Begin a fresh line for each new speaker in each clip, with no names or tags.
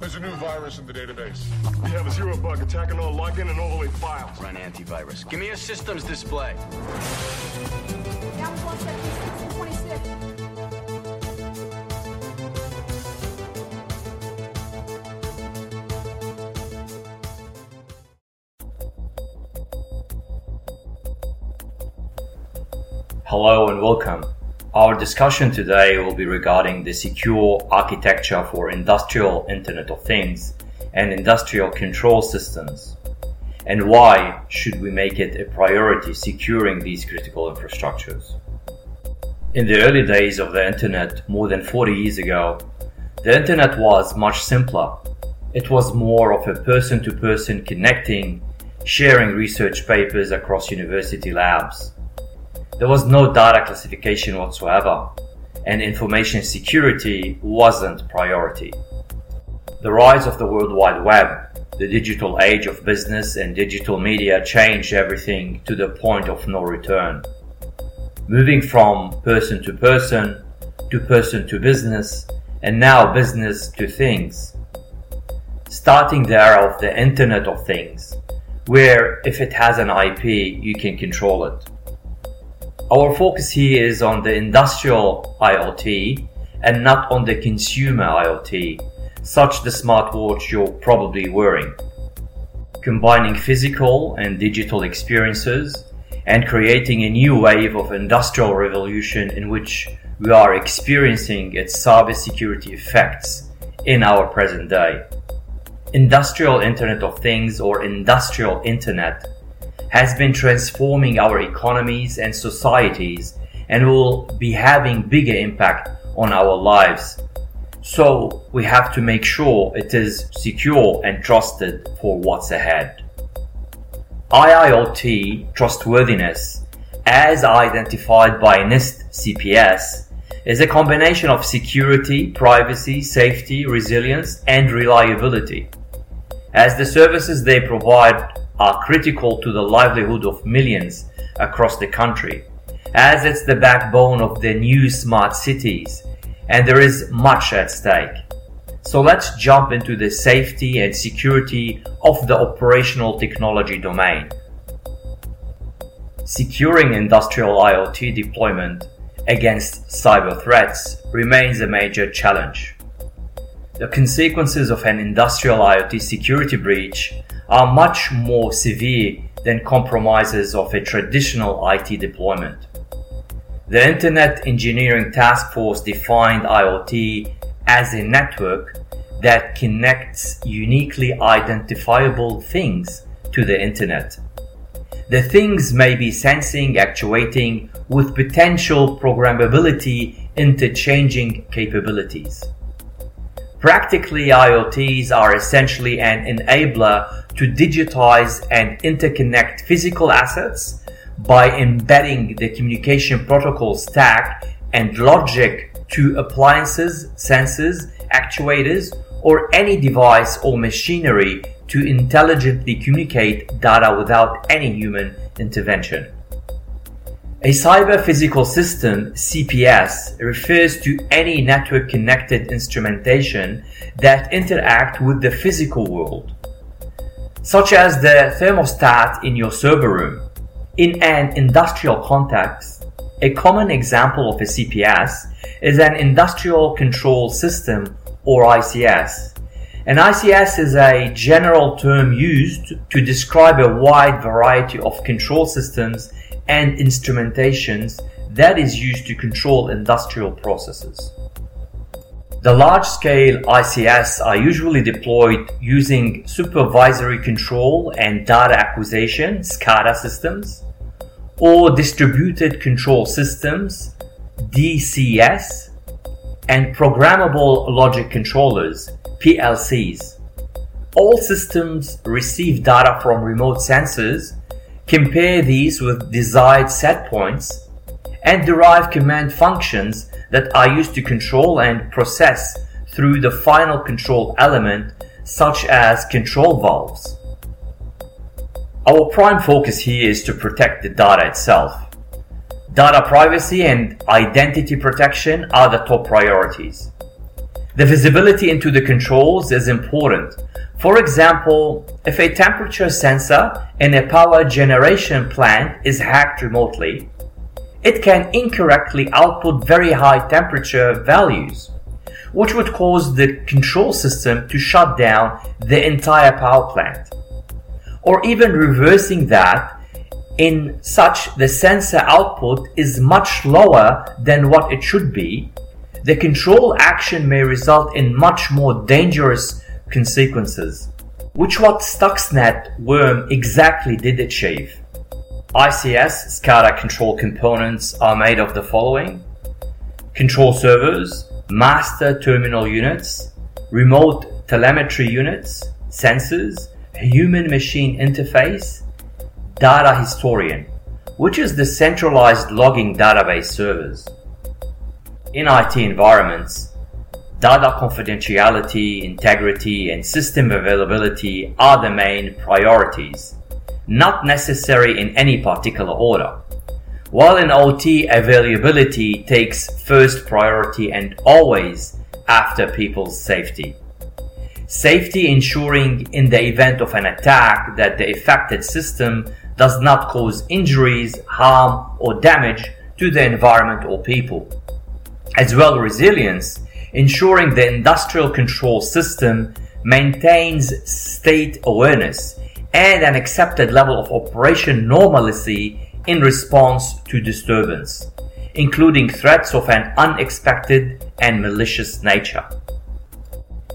There's a new virus in the database.
We have a zero bug attacking all login and overlay files.
Run antivirus. Give me a systems display.
Down one seventy-six and twenty-six.
Hello and welcome. Our discussion today will be regarding the secure architecture for industrial Internet of Things and industrial control systems. And why should we make it a priority securing these critical infrastructures? In the early days of the Internet, more than 40 years ago, the Internet was much simpler. It was more of a person to person connecting, sharing research papers across university labs. There was no data classification whatsoever, and information security wasn't priority. The rise of the World Wide Web, the digital age of business and digital media changed everything to the point of no return. Moving from person to person, to person to business, and now business to things. Starting the era of the Internet of Things, where if it has an IP, you can control it. Our focus here is on the industrial IoT and not on the consumer IoT, such the smartwatch you're probably wearing. Combining physical and digital experiences and creating a new wave of industrial revolution in which we are experiencing its cybersecurity effects in our present day. Industrial Internet of Things or Industrial Internet has been transforming our economies and societies and will be having bigger impact on our lives. So we have to make sure it is secure and trusted for what's ahead. IIoT trustworthiness, as identified by NIST CPS, is a combination of security, privacy, safety, resilience, and reliability. As the services they provide are critical to the livelihood of millions across the country, as it's the backbone of the new smart cities, and there is much at stake. So let's jump into the safety and security of the operational technology domain. Securing industrial IoT deployment against cyber threats remains a major challenge. The consequences of an industrial IoT security breach are much more severe than compromises of a traditional IT deployment. The Internet Engineering Task Force defined IoT as a network that connects uniquely identifiable things to the Internet. The things may be sensing, actuating, with potential programmability, interchanging capabilities. Practically, IoTs are essentially an enabler to digitize and interconnect physical assets by embedding the communication protocol stack and logic to appliances, sensors, actuators, or any device or machinery to intelligently communicate data without any human intervention. A cyber physical system, CPS, refers to any network connected instrumentation that interact with the physical world, such as the thermostat in your server room. In an industrial context, a common example of a CPS is an industrial control system or ICS. An ICS is a general term used to describe a wide variety of control systems and instrumentations that is used to control industrial processes. The large scale ICS are usually deployed using supervisory control and data acquisition SCADA systems or distributed control systems DCS and programmable logic controllers PLCs. All systems receive data from remote sensors, compare these with desired set points, and derive command functions that are used to control and process through the final control element such as control valves. Our prime focus here is to protect the data itself. Data privacy and identity protection are the top priorities. The visibility into the controls is important. For example, if a temperature sensor in a power generation plant is hacked remotely, it can incorrectly output very high temperature values, which would cause the control system to shut down the entire power plant. Or even reversing that, in such the sensor output is much lower than what it should be, the control action may result in much more dangerous consequences, which what Stuxnet worm exactly did achieve. ICS SCADA control components are made of the following control servers, master terminal units, remote telemetry units, sensors, human machine interface, data historian, which is the centralized logging database servers. In IT environments, data confidentiality, integrity, and system availability are the main priorities not necessary in any particular order. While in OT, availability takes first priority and always after people's safety. Safety ensuring in the event of an attack that the affected system does not cause injuries, harm, or damage to the environment or people. As well resilience, ensuring the industrial control system maintains state awareness and an accepted level of operation normalcy in response to disturbance, including threats of an unexpected and malicious nature.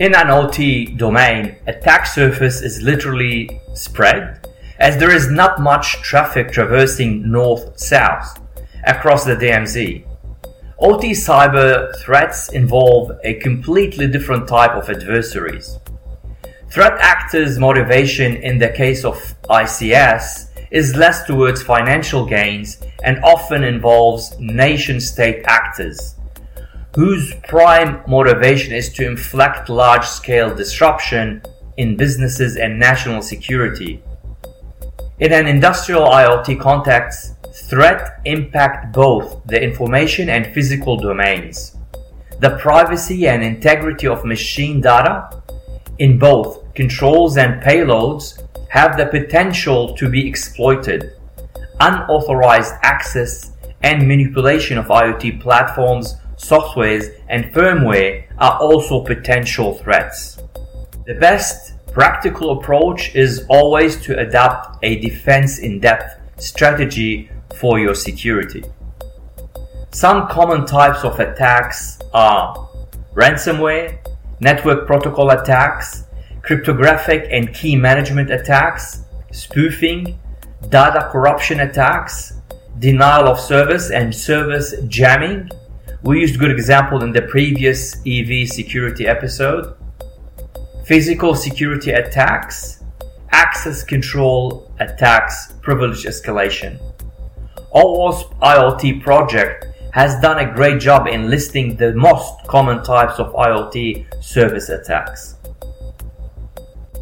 In an OT domain, attack surface is literally spread as there is not much traffic traversing north-south across the DMZ. OT cyber threats involve a completely different type of adversaries. Threat actors' motivation in the case of ICS is less towards financial gains and often involves nation state actors, whose prime motivation is to inflict large scale disruption in businesses and national security. In an industrial IoT context, threat impact both the information and physical domains. The privacy and integrity of machine data in both controls and payloads have the potential to be exploited. Unauthorized access and manipulation of IoT platforms, softwares, and firmware are also potential threats. The best practical approach is always to adopt a defense in depth strategy for your security. Some common types of attacks are ransomware, network protocol attacks, cryptographic and key management attacks, spoofing, data corruption attacks, denial of service and service jamming. We used good example in the previous EV security episode. Physical security attacks, access control attacks, privilege escalation. OWASP IoT project has done a great job in listing the most common types of IoT service attacks.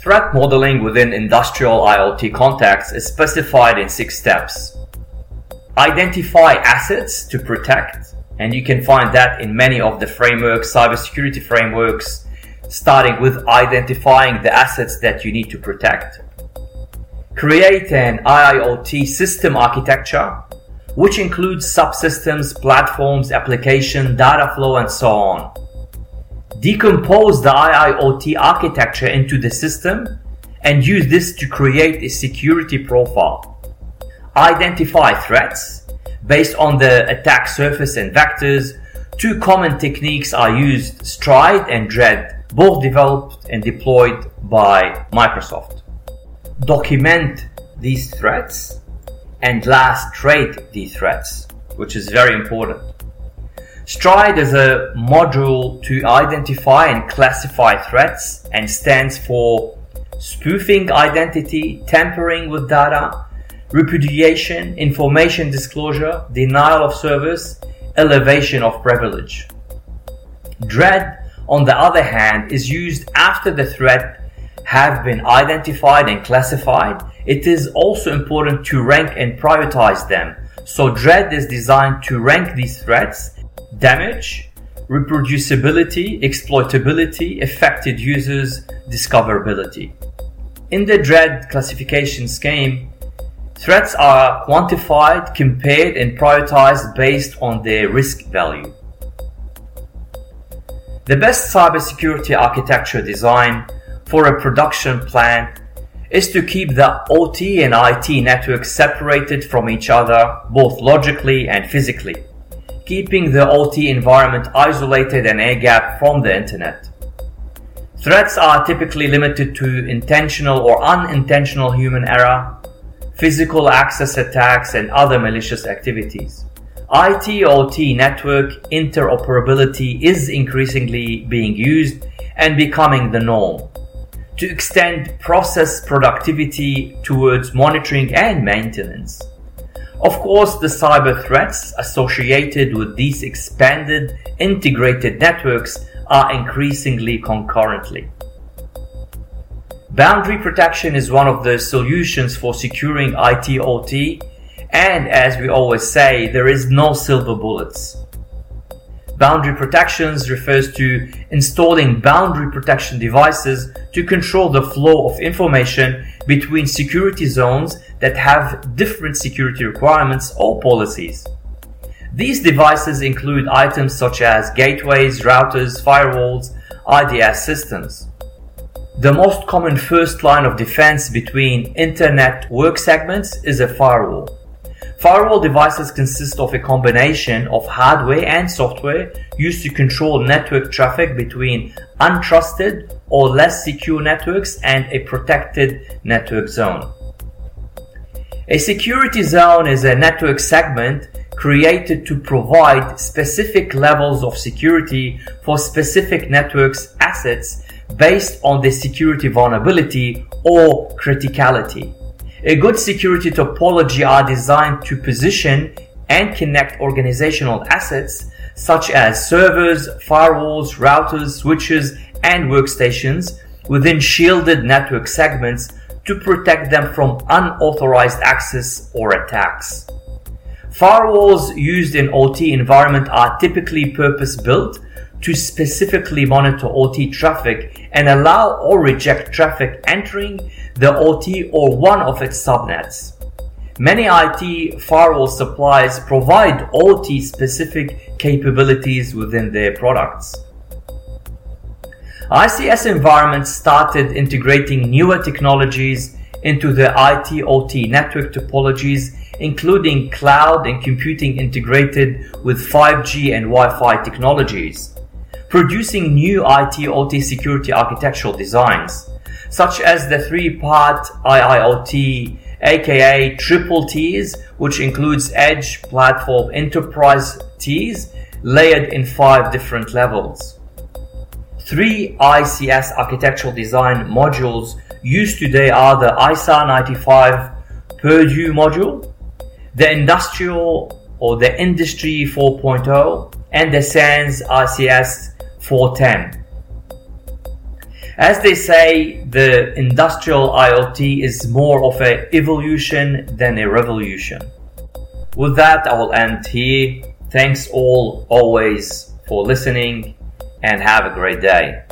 Threat modeling within industrial IoT contexts is specified in six steps. Identify assets to protect, and you can find that in many of the frameworks, cybersecurity frameworks, starting with identifying the assets that you need to protect. Create an IIoT system architecture, which includes subsystems, platforms, application, data flow, and so on decompose the IIoT architecture into the system and use this to create a security profile. Identify threats based on the attack surface and vectors. Two common techniques are used, Stride and Dread, both developed and deployed by Microsoft. Document these threats and last trade these threats, which is very important. Stride is a module to identify and classify threats and stands for spoofing identity, tampering with data, repudiation, information disclosure, denial of service, elevation of privilege. Dread, on the other hand, is used after the threat have been identified and classified. It is also important to rank and prioritize them. So Dread is designed to rank these threats damage, reproducibility, exploitability, affected users, discoverability. In the DREAD classification scheme, threats are quantified, compared, and prioritized based on their risk value. The best cybersecurity architecture design for a production plant is to keep the OT and IT networks separated from each other both logically and physically, keeping the OT environment isolated and air-gapped from the internet. Threats are typically limited to intentional or unintentional human error, physical access attacks, and other malicious activities. IT-OT network interoperability is increasingly being used and becoming the norm to extend process productivity towards monitoring and maintenance. Of course, the cyber threats associated with these expanded integrated networks are increasingly concurrently. Boundary protection is one of the solutions for securing IT OT, and as we always say, there is no silver bullets. Boundary protections refers to installing boundary protection devices to control the flow of information between security zones that have different security requirements or policies. These devices include items such as gateways, routers, firewalls, IDS systems. The most common first line of defense between internet work segments is a firewall. Firewall devices consist of a combination of hardware and software used to control network traffic between untrusted or less secure networks and a protected network zone. A security zone is a network segment created to provide specific levels of security for specific networks assets based on the security vulnerability or criticality. A good security topology are designed to position and connect organizational assets such as servers, firewalls, routers, switches, and workstations within shielded network segments to protect them from unauthorized access or attacks. Firewalls used in OT environment are typically purpose built to specifically monitor OT traffic and allow or reject traffic entering the OT or one of its subnets. Many IT firewall suppliers provide OT specific capabilities within their products. ICS environments started integrating newer technologies into the IT OT network topologies, including cloud and computing integrated with 5G and Wi Fi technologies producing new IT OT security architectural designs, such as the three-part IIoT, aka triple T's, which includes Edge, Platform, Enterprise T's, layered in five different levels. Three ICS architectural design modules used today are the ISA 95 Purdue module, the industrial or the industry 4.0, and the SANS ICS 410. As they say, the industrial IoT is more of an evolution than a revolution. With that, I will end here. Thanks all always for listening and have a great day.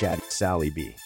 Chad Sally B.